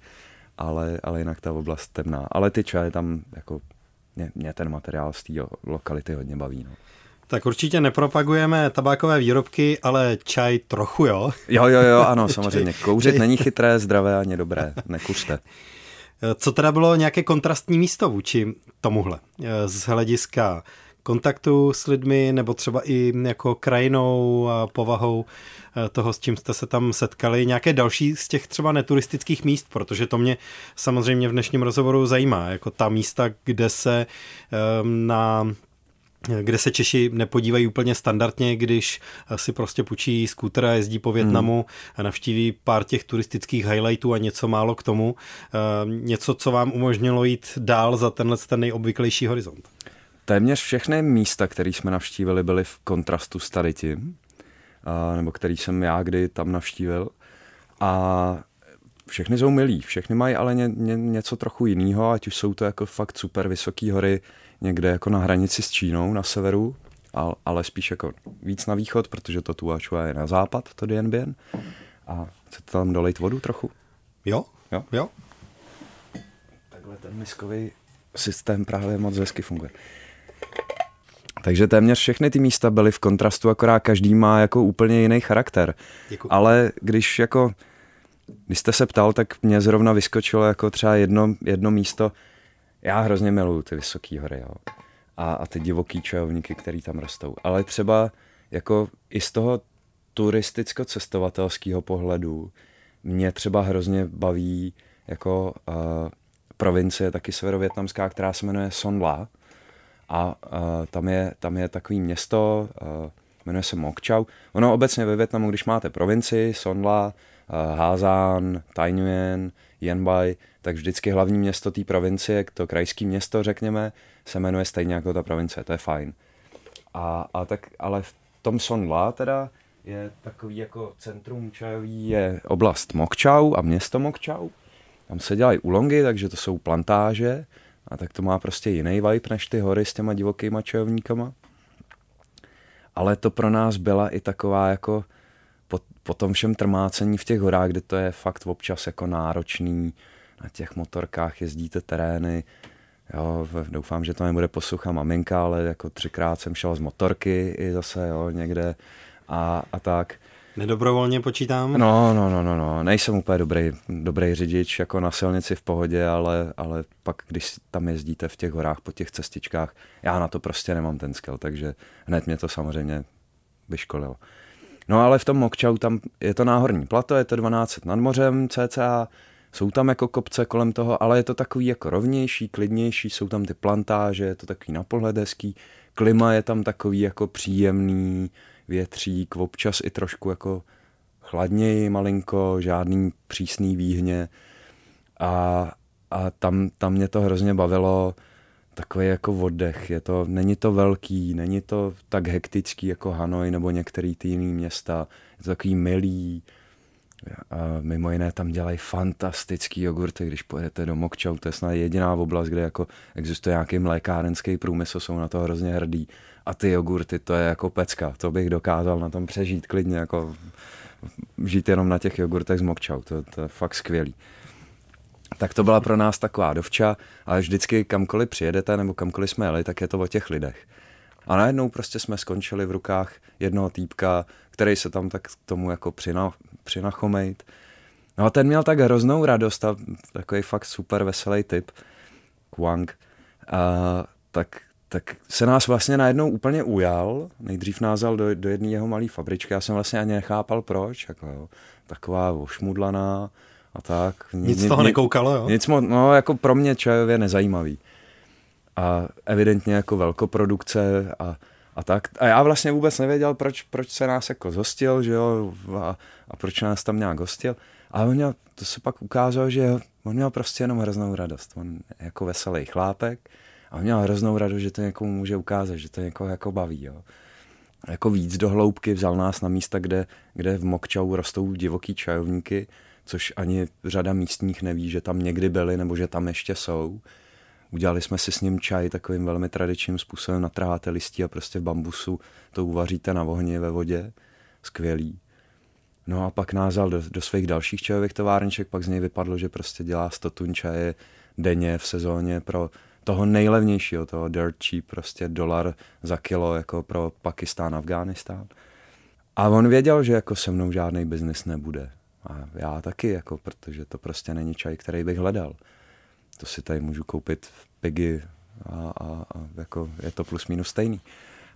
ale, ale jinak ta oblast temná. Ale ty čaje tam, jako mě, mě ten materiál z té lokality hodně baví. No. Tak určitě nepropagujeme tabákové výrobky, ale čaj trochu, jo? Jo, jo, jo, ano, samozřejmě. Kouřit není chytré, zdravé ani dobré. Nekuřte. Co teda bylo nějaké kontrastní místo vůči tomuhle? Z hlediska kontaktu s lidmi nebo třeba i jako krajinou a povahou eh, toho, s čím jste se tam setkali, nějaké další z těch třeba neturistických míst, protože to mě samozřejmě v dnešním rozhovoru zajímá, jako ta místa, kde se ehm, na kde se Češi nepodívají úplně standardně, když si prostě půjčí skúter a jezdí po Větnamu hmm. a navštíví pár těch turistických highlightů a něco málo k tomu. Ehm, něco, co vám umožnilo jít dál za tenhle ten nejobvyklejší horizont. Téměř všechny místa, které jsme navštívili, byly v kontrastu s tady tím, nebo který jsem já kdy tam navštívil. A všechny jsou milí, všechny mají ale ně, ně, něco trochu jiného, ať už jsou to jako fakt super vysoké hory někde jako na hranici s Čínou na severu, ale spíš jako víc na východ, protože to Tuačua je na západ, to Dien Bien. A chcete tam dolejt vodu trochu? Jo, jo, jo. Takhle ten miskový systém právě moc hezky funguje. Takže téměř všechny ty místa byly v kontrastu, akorát každý má jako úplně jiný charakter. Děkuji. Ale když jako, když jste se ptal, tak mě zrovna vyskočilo jako třeba jedno, jedno místo, já hrozně miluju ty vysoké hory, jo. A, a ty divoký čajovníky, který tam rostou. Ale třeba jako i z toho turisticko-cestovatelského pohledu mě třeba hrozně baví jako uh, provincie taky severovětnamská, která se jmenuje Sonla, a uh, tam, je, tam je takový město, uh, jmenuje se Mokchau. Ono obecně ve Větnamu, když máte provincii, Sonla, uh, Házán, Tai Nguyen, Yanbai, tak vždycky hlavní město té provincie, to krajské město, řekněme, se jmenuje stejně jako ta provincie, to je fajn. A, a tak, ale v tom Sonla teda je takový jako centrum čajový, je oblast Mokchau a město Mokchau. Tam se dělají ulongy, takže to jsou plantáže, a tak to má prostě jiný vibe než ty hory s těma divokýma čajovníkama. Ale to pro nás byla i taková jako po, po tom všem trmácení v těch horách, kde to je fakt občas jako náročný, na těch motorkách jezdíte terény, jo, doufám, že to nebude poslucha maminka, ale jako třikrát jsem šel z motorky i zase, jo, někde a, a tak. Nedobrovolně počítám? No, no, no, no, no. Nejsem úplně dobrý, dobrý řidič, jako na silnici v pohodě, ale, ale pak, když tam jezdíte v těch horách, po těch cestičkách, já na to prostě nemám ten skill, takže hned mě to samozřejmě vyškolilo. No ale v tom Mokčau tam je to náhorní plato, je to 12 nad mořem cca, jsou tam jako kopce kolem toho, ale je to takový jako rovnější, klidnější, jsou tam ty plantáže, je to takový na pohled hezký, klima je tam takový jako příjemný, větřík, občas i trošku jako chladněji malinko, žádný přísný výhně. A, a tam, tam mě to hrozně bavilo, takový jako oddech, je to, není to velký, není to tak hektický jako Hanoj nebo některý ty jiný města, je to takový milý, A mimo jiné tam dělají fantastický jogurty, když pojedete do Mokčau, to je snad jediná oblast, kde jako existuje nějaký mlékárenský průmysl, jsou na to hrozně hrdí. A ty jogurty, to je jako pecka, to bych dokázal na tom přežít klidně, jako žít jenom na těch jogurtech z Mokčau, to, to je fakt skvělý. Tak to byla pro nás taková dovča, ale vždycky kamkoliv přijedete nebo kamkoliv jsme jeli, tak je to o těch lidech. A najednou prostě jsme skončili v rukách jednoho týpka, který se tam tak k tomu jako přina, přinachomejt. No a ten měl tak hroznou radost a takový fakt super veselý typ, Kwang, a tak, tak se nás vlastně najednou úplně ujal. Nejdřív nás dal do, do jedné jeho malé fabričky, já jsem vlastně ani nechápal proč, jako jo, taková ošmudlaná a tak. Nic z toho nekoukalo, jo? Nic, no jako pro mě čajově nezajímavý. A evidentně jako velkoprodukce a a tak. A já vlastně vůbec nevěděl, proč, proč se nás jako zhostil, že jo, a, a proč nás tam nějak hostil. Ale on měl, to se pak ukázalo, že on měl prostě jenom hroznou radost. On jako veselý chlápek a měl hroznou radost, že to někomu může ukázat, že to někoho jako baví, jo. Jako víc do hloubky vzal nás na místa, kde, kde v Mokčau rostou divoký čajovníky, což ani řada místních neví, že tam někdy byli nebo že tam ještě jsou. Udělali jsme si s ním čaj takovým velmi tradičním způsobem, natrháte listí a prostě v bambusu to uvaříte na ohni ve vodě. Skvělý. No a pak názal do, do svých dalších čajových továrniček, pak z něj vypadlo, že prostě dělá 100 tun čaje denně v sezóně pro toho nejlevnějšího, toho dirt cheap, prostě dolar za kilo jako pro Pakistán, Afghánistán. A on věděl, že jako se mnou žádný biznis nebude. A já taky, jako, protože to prostě není čaj, který bych hledal to si tady můžu koupit v Piggy a, a, a jako je to plus minus stejný.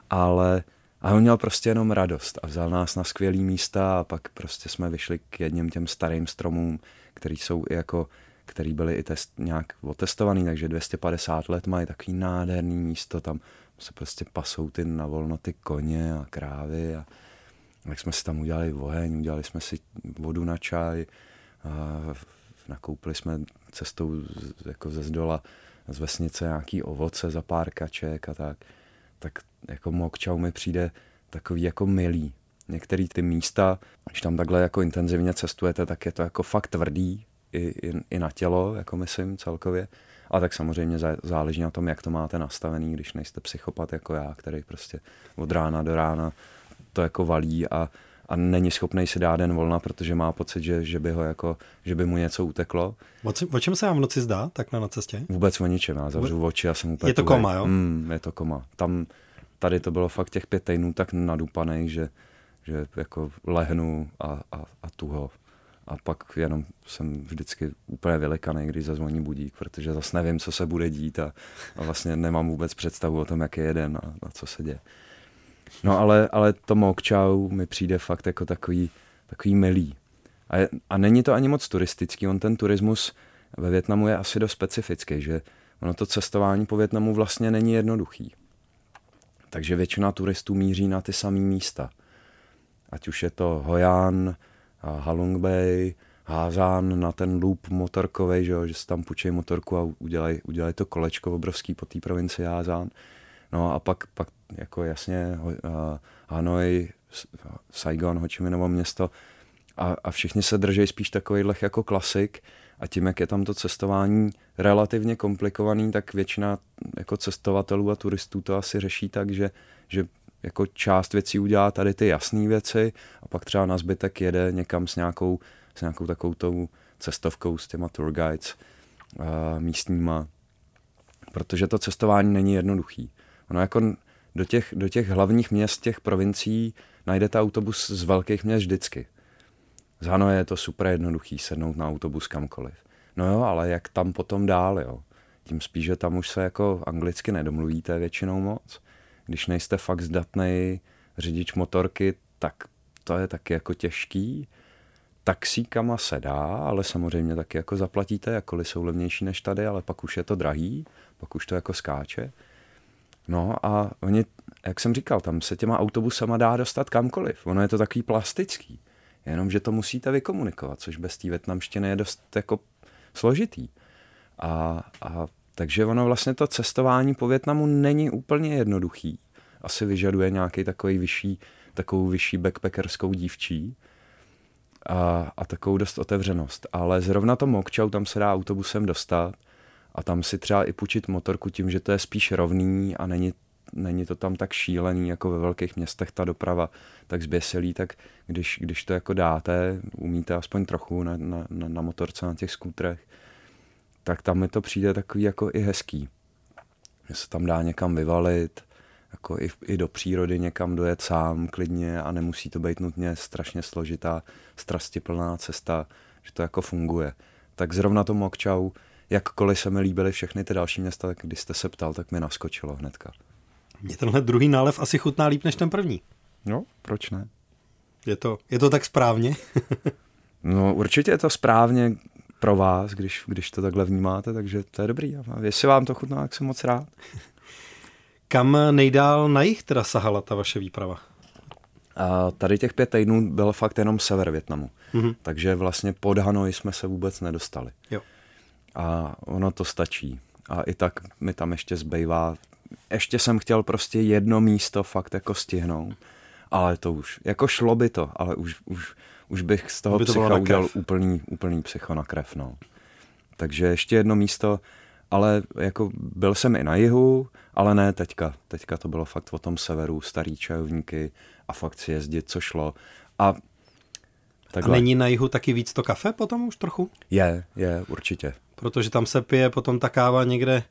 Ale a on měl prostě jenom radost a vzal nás na skvělý místa a pak prostě jsme vyšli k jedním těm starým stromům, který jsou i jako který byly i test, nějak otestovaný, takže 250 let mají takový nádherný místo, tam se prostě pasou ty na volno ty koně a krávy a tak jsme si tam udělali oheň, udělali jsme si vodu na čaj, a nakoupili jsme cestou jako ze zdola z vesnice nějaký ovoce za pár kaček a tak, tak jako Mokčau mi přijde takový jako milý. Některé ty místa, když tam takhle jako intenzivně cestujete, tak je to jako fakt tvrdý i, i, i na tělo, jako myslím celkově. A tak samozřejmě záleží na tom, jak to máte nastavený, když nejste psychopat jako já, který prostě od rána do rána to jako valí a a není schopný si dát den volna, protože má pocit, že, že, by, ho jako, že by mu něco uteklo. O, o čem se vám v noci zdá, tak na cestě? Vůbec o ničem, já zavřu oči a jsem úplně... Je to koma, jo? Mm, je to koma. Tam, tady to bylo fakt těch pět týdnů tak nadupaný, že, že jako lehnu a, a, a tuho. A pak jenom jsem vždycky úplně vylekaný, když zazvoní budík, protože zase nevím, co se bude dít a, a vlastně nemám vůbec představu o tom, jak je jeden a, a co se děje. No ale, ale to Mokčau mi přijde fakt jako takový, takový milý. A, je, a není to ani moc turistický, on ten turismus ve Větnamu je asi dost specifický, že ono to cestování po Větnamu vlastně není jednoduchý. Takže většina turistů míří na ty samé místa. Ať už je to Hoyan, Halong Bay, Házán na ten loop motorkový, že, že si tam půjčej motorku a udělají udělaj to kolečko obrovský po té provinci Házán. No a pak, pak jako jasně uh, Hanoi, Saigon, Ho Chi město a, a všichni se drží spíš takovýhlech jako klasik a tím, jak je tam to cestování relativně komplikovaný, tak většina jako cestovatelů a turistů to asi řeší tak, že, že jako část věcí udělá tady ty jasné věci a pak třeba na zbytek jede někam s nějakou, s nějakou takovou tou cestovkou s těma tour guides uh, místníma, protože to cestování není jednoduchý. Ono jako do těch, do těch hlavních měst, těch provincií najdete autobus z velkých měst vždycky. Z Hanoje je to super jednoduchý sednout na autobus kamkoliv. No jo, ale jak tam potom dál, jo? Tím spíš, že tam už se jako anglicky nedomluvíte většinou moc. Když nejste fakt zdatný řidič motorky, tak to je taky jako těžký. Taxíkama se dá, ale samozřejmě taky jako zaplatíte, jakkoliv jsou levnější než tady, ale pak už je to drahý, pak už to jako skáče. No a oni, jak jsem říkal, tam se těma autobusama dá dostat kamkoliv. Ono je to takový plastický. Jenom, že to musíte vykomunikovat, což bez té větnamštiny je dost jako složitý. A, a takže ono vlastně to cestování po Větnamu není úplně jednoduchý. Asi vyžaduje nějaký takový vyšší, takovou vyšší backpackerskou dívčí. a, a takovou dost otevřenost. Ale zrovna to Mokčau, tam se dá autobusem dostat a tam si třeba i půjčit motorku tím, že to je spíš rovný a není, není to tam tak šílený jako ve velkých městech ta doprava, tak zběsilý, tak když, když to jako dáte, umíte aspoň trochu na, na, na, na motorce, na těch skútrech, tak tam mi to přijde takový jako i hezký. Že se tam dá někam vyvalit, jako i, i do přírody někam dojet sám klidně a nemusí to být nutně strašně složitá, strastiplná cesta, že to jako funguje. Tak zrovna to Mokčau, jakkoliv se mi líbily všechny ty další města, tak když jste se ptal, tak mi naskočilo hnedka. Mně tenhle druhý nálev asi chutná líp než ten první. No, proč ne? Je to, je to tak správně? no určitě je to správně pro vás, když, když to takhle vnímáte, takže to je dobrý. A jestli vám to chutná, tak jsem moc rád. Kam nejdál na jich teda sahala ta vaše výprava? A tady těch pět týdnů byl fakt jenom sever Větnamu. Mm-hmm. Takže vlastně pod Hanoi jsme se vůbec nedostali. Jo. A ono to stačí. A i tak mi tam ještě zbývá. Ještě jsem chtěl prostě jedno místo fakt jako stihnout. Ale to už, jako šlo by to, ale už, už, už bych z toho by to psycha udělal úplný, úplný psycho na krev. No. Takže ještě jedno místo, ale jako byl jsem i na jihu, ale ne teďka. Teďka to bylo fakt o tom severu, starý čajovníky a fakt si jezdit, co šlo. A Takhle. A není na jihu taky víc to kafe potom už trochu? Je, je, určitě. Protože tam se pije potom ta káva někde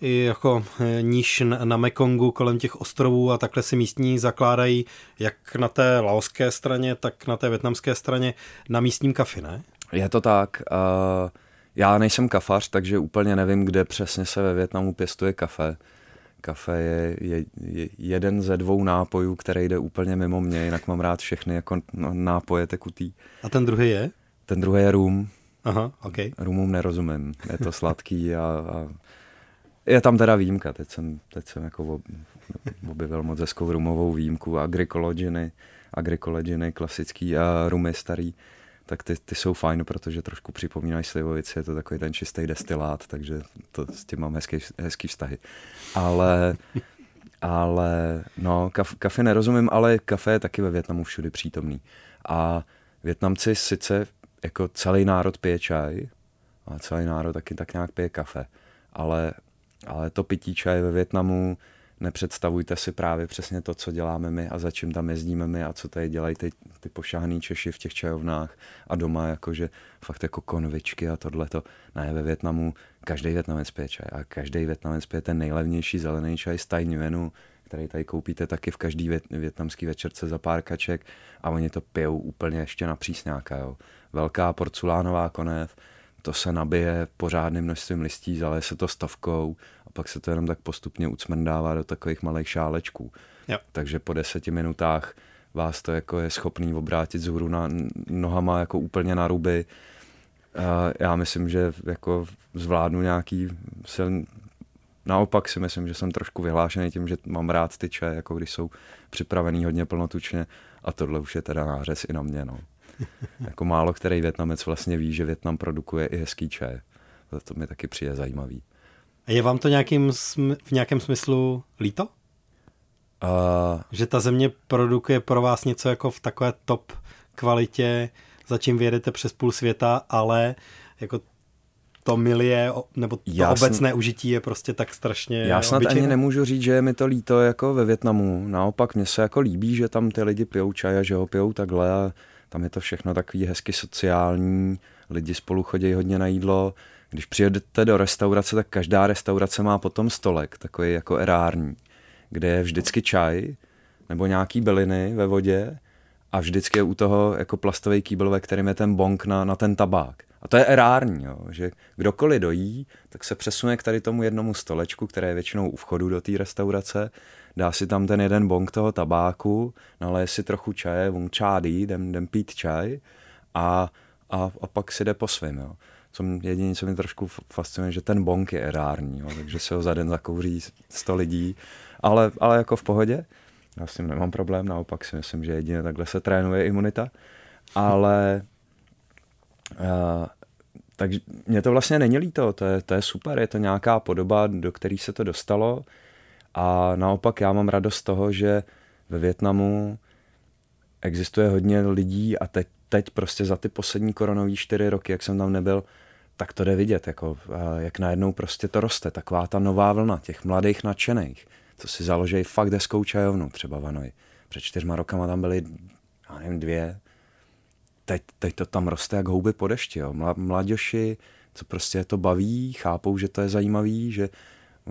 i jako eh, níž na Mekongu kolem těch ostrovů a takhle si místní zakládají jak na té laoské straně, tak na té větnamské straně na místním kafi, ne? Je to tak. Uh, já nejsem kafař, takže úplně nevím, kde přesně se ve Větnamu pěstuje kafe. Kafe je, je, je jeden ze dvou nápojů, který jde úplně mimo mě, jinak mám rád všechny jako nápoje tekutý. A ten druhý je? Ten druhý je rum. Aha, ok. Rumům nerozumím. Je to sladký a, a je tam teda výjimka. Teď jsem, teď jsem jako objevil moc hezkou rumovou výjimku. Agricologiny, agricologiny klasický a rumy starý tak ty, ty jsou fajn, protože trošku připomínají slivovici, je to takový ten čistý destilát, takže to, s tím mám hezký, hezký vztahy. Ale, ale no, kaf, kafe nerozumím, ale kafe je taky ve Větnamu všude přítomný. A Větnamci sice jako celý národ pije čaj, a celý národ taky tak nějak pije kafe, ale, ale to pití čaje ve Větnamu nepředstavujte si právě přesně to, co děláme my a za čím tam jezdíme my a co tady dělají ty, ty pošahaný Češi v těch čajovnách a doma, jakože fakt jako konvičky a tohleto. Ne, ve Větnamu každý Větnamec pije čaj a každý Větnamec pije ten nejlevnější zelený čaj z Tai který tady koupíte taky v každý vět, větnamský večerce za pár kaček a oni to pijou úplně ještě na přísňáka, jo. Velká porculánová konev, to se nabije pořádným množstvím listí, zaleje se to stovkou a pak se to jenom tak postupně ucmrdává do takových malých šálečků. Jo. Takže po deseti minutách vás to jako je schopný obrátit zhůru na nohama jako úplně na ruby. Já myslím, že jako zvládnu nějaký silný, Naopak si myslím, že jsem trošku vyhlášený tím, že mám rád ty čaje, jako když jsou připravený hodně plnotučně a tohle už je teda nářez i na mě. No. Jako málo který Větnamec vlastně ví, že Větnam produkuje i hezký čaj. To mi taky přijde zajímavý. A je vám to nějakým, v nějakém smyslu líto? Uh, že ta země produkuje pro vás něco jako v takové top kvalitě, za čím vyjedete přes půl světa, ale jako to milie, nebo to já obecné užití je prostě tak strašně Já snad obyčejné. ani nemůžu říct, že je mi to líto jako ve Větnamu. Naopak mně se jako líbí, že tam ty lidi pijou čaj a že ho pijou takhle a tam je to všechno takový hezky sociální, lidi spolu chodí hodně na jídlo. Když přijedete do restaurace, tak každá restaurace má potom stolek, takový jako erární, kde je vždycky čaj nebo nějaký byliny ve vodě a vždycky je u toho jako plastový kýbl, ve kterém je ten bonk na, na ten tabák. A to je erární, jo, že kdokoliv dojí, tak se přesune k tady tomu jednomu stolečku, které je většinou u vchodu do té restaurace, dá si tam ten jeden bong toho tabáku, naleje si trochu čaje, vung čádý, jdem, jdem pít čaj a, a, a pak si jde po svým. Jo. Co jediné, co mě trošku fascinuje, že ten bong je erární, jo, takže se ho za den zakouří 100 lidí, ale, ale jako v pohodě. Já s tím nemám problém, naopak si myslím, že jedině takhle se trénuje imunita. Ale uh, takže mě to vlastně není líto, to je, to je super, je to nějaká podoba, do které se to dostalo a naopak já mám radost z toho, že ve Větnamu existuje hodně lidí a teď teď prostě za ty poslední koronové čtyři roky, jak jsem tam nebyl, tak to jde vidět, jako, jak najednou prostě to roste, taková ta nová vlna těch mladých nadšených, co si založí fakt deskou čajovnu, třeba Vanoj. Před čtyřma rokama tam byly, já nevím, dvě. Teď, teď to tam roste jak houby po dešti, jo. Mladěši, co prostě to baví, chápou, že to je zajímavý, že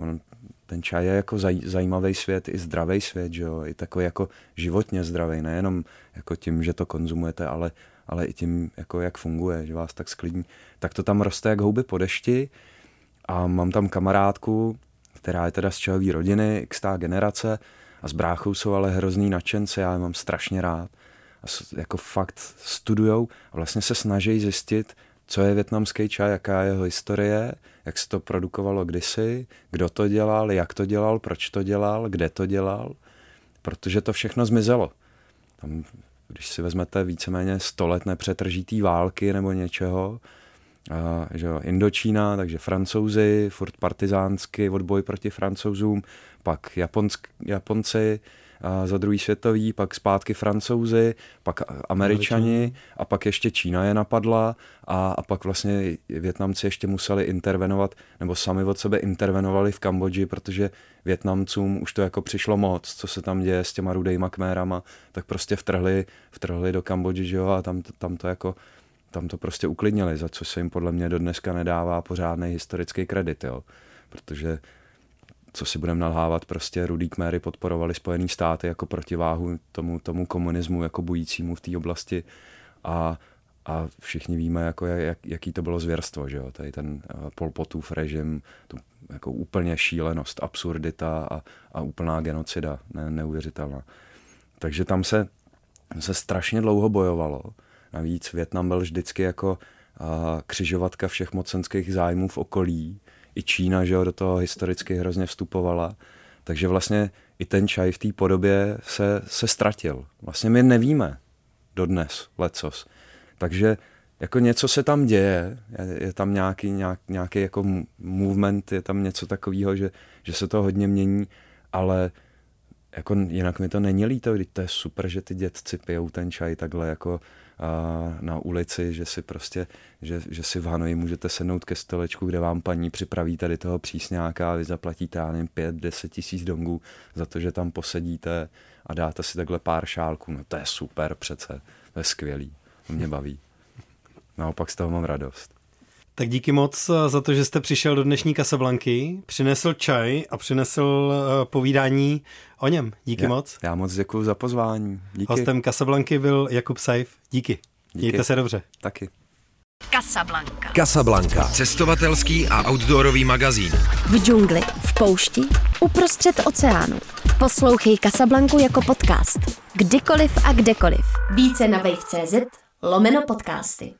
on, ten čaj je jako zaj, zajímavý svět, i zdravý svět, že jo, i takový jako životně zdravý, nejenom jako tím, že to konzumujete, ale, ale i tím, jako jak funguje, že vás tak sklidní. Tak to tam roste jak houby po dešti a mám tam kamarádku, která je teda z čajové rodiny, x generace a s bráchou jsou ale hrozný nadšenci, já je mám strašně rád. A jako fakt studujou a vlastně se snaží zjistit, co je větnamský čaj, jaká je jeho historie, jak se to produkovalo kdysi, kdo to dělal, jak to dělal, proč to dělal, kde to dělal, protože to všechno zmizelo. Tam, když si vezmete víceméně 100 let nepřetržitý války nebo něčeho, a, že jo, Indočína, takže francouzi, furt partizánsky odboj proti francouzům, pak Japonsk, Japonci, za druhý světový, pak zpátky francouzi, pak američani a pak ještě Čína je napadla a, a pak vlastně Větnamci ještě museli intervenovat, nebo sami od sebe intervenovali v Kambodži, protože Větnamcům už to jako přišlo moc, co se tam děje s těma rudejma kmérama, tak prostě vtrhli, vtrhli do Kambodži, že jo, a tam, tam to jako tam to prostě uklidnili, za co se jim podle mě do dneska nedává pořádný historický kredit, jo. Protože co si budeme nalhávat, prostě rudý kméry podporovali Spojené státy jako protiváhu tomu, tomu komunismu jako bujícímu v té oblasti a, a všichni víme, jako jak, jaký to bylo zvěrstvo, že jo? Tady ten eh, Polpotův režim, tu jako úplně šílenost, absurdita a, a úplná genocida, ne, neuvěřitelná. Takže tam se, se strašně dlouho bojovalo. Navíc Větnam byl vždycky jako a, křižovatka všech mocenských zájmů v okolí i Čína, že jo, do toho historicky hrozně vstupovala. Takže vlastně i ten čaj v té podobě se, se ztratil. Vlastně my nevíme dodnes lecos. Takže jako něco se tam děje, je, je tam nějaký, nějak, nějaký jako movement, je tam něco takového, že, že se to hodně mění, ale jako jinak mi to není líto, když to je super, že ty dětci pijou ten čaj takhle jako na ulici, že si prostě, že, že si v Hanoji můžete sednout ke stolečku, kde vám paní připraví tady toho přísňáka a vy zaplatíte, já nevím, pět, deset tisíc dongů za to, že tam posedíte a dáte si takhle pár šálků. No to je super přece, to je skvělý, to mě baví. Naopak z toho mám radost. Tak díky moc eh, za to, že jste přišel do dnešní Kasablanky, přinesl čaj a přinesl uh, povídání o něm. Díky já, moc. Já moc děkuji za pozvání. Díky. Hostem Kasablanky byl Jakub Saif. Díky. Díky. Mějte se dobře. Taky. Casablanca. Casablanca. Cestovatelský a outdoorový magazín. V džungli, v poušti, uprostřed oceánu. Poslouchej Casablanku jako podcast. Kdykoliv a kdekoliv. Více na wave.cz lomeno podcasty.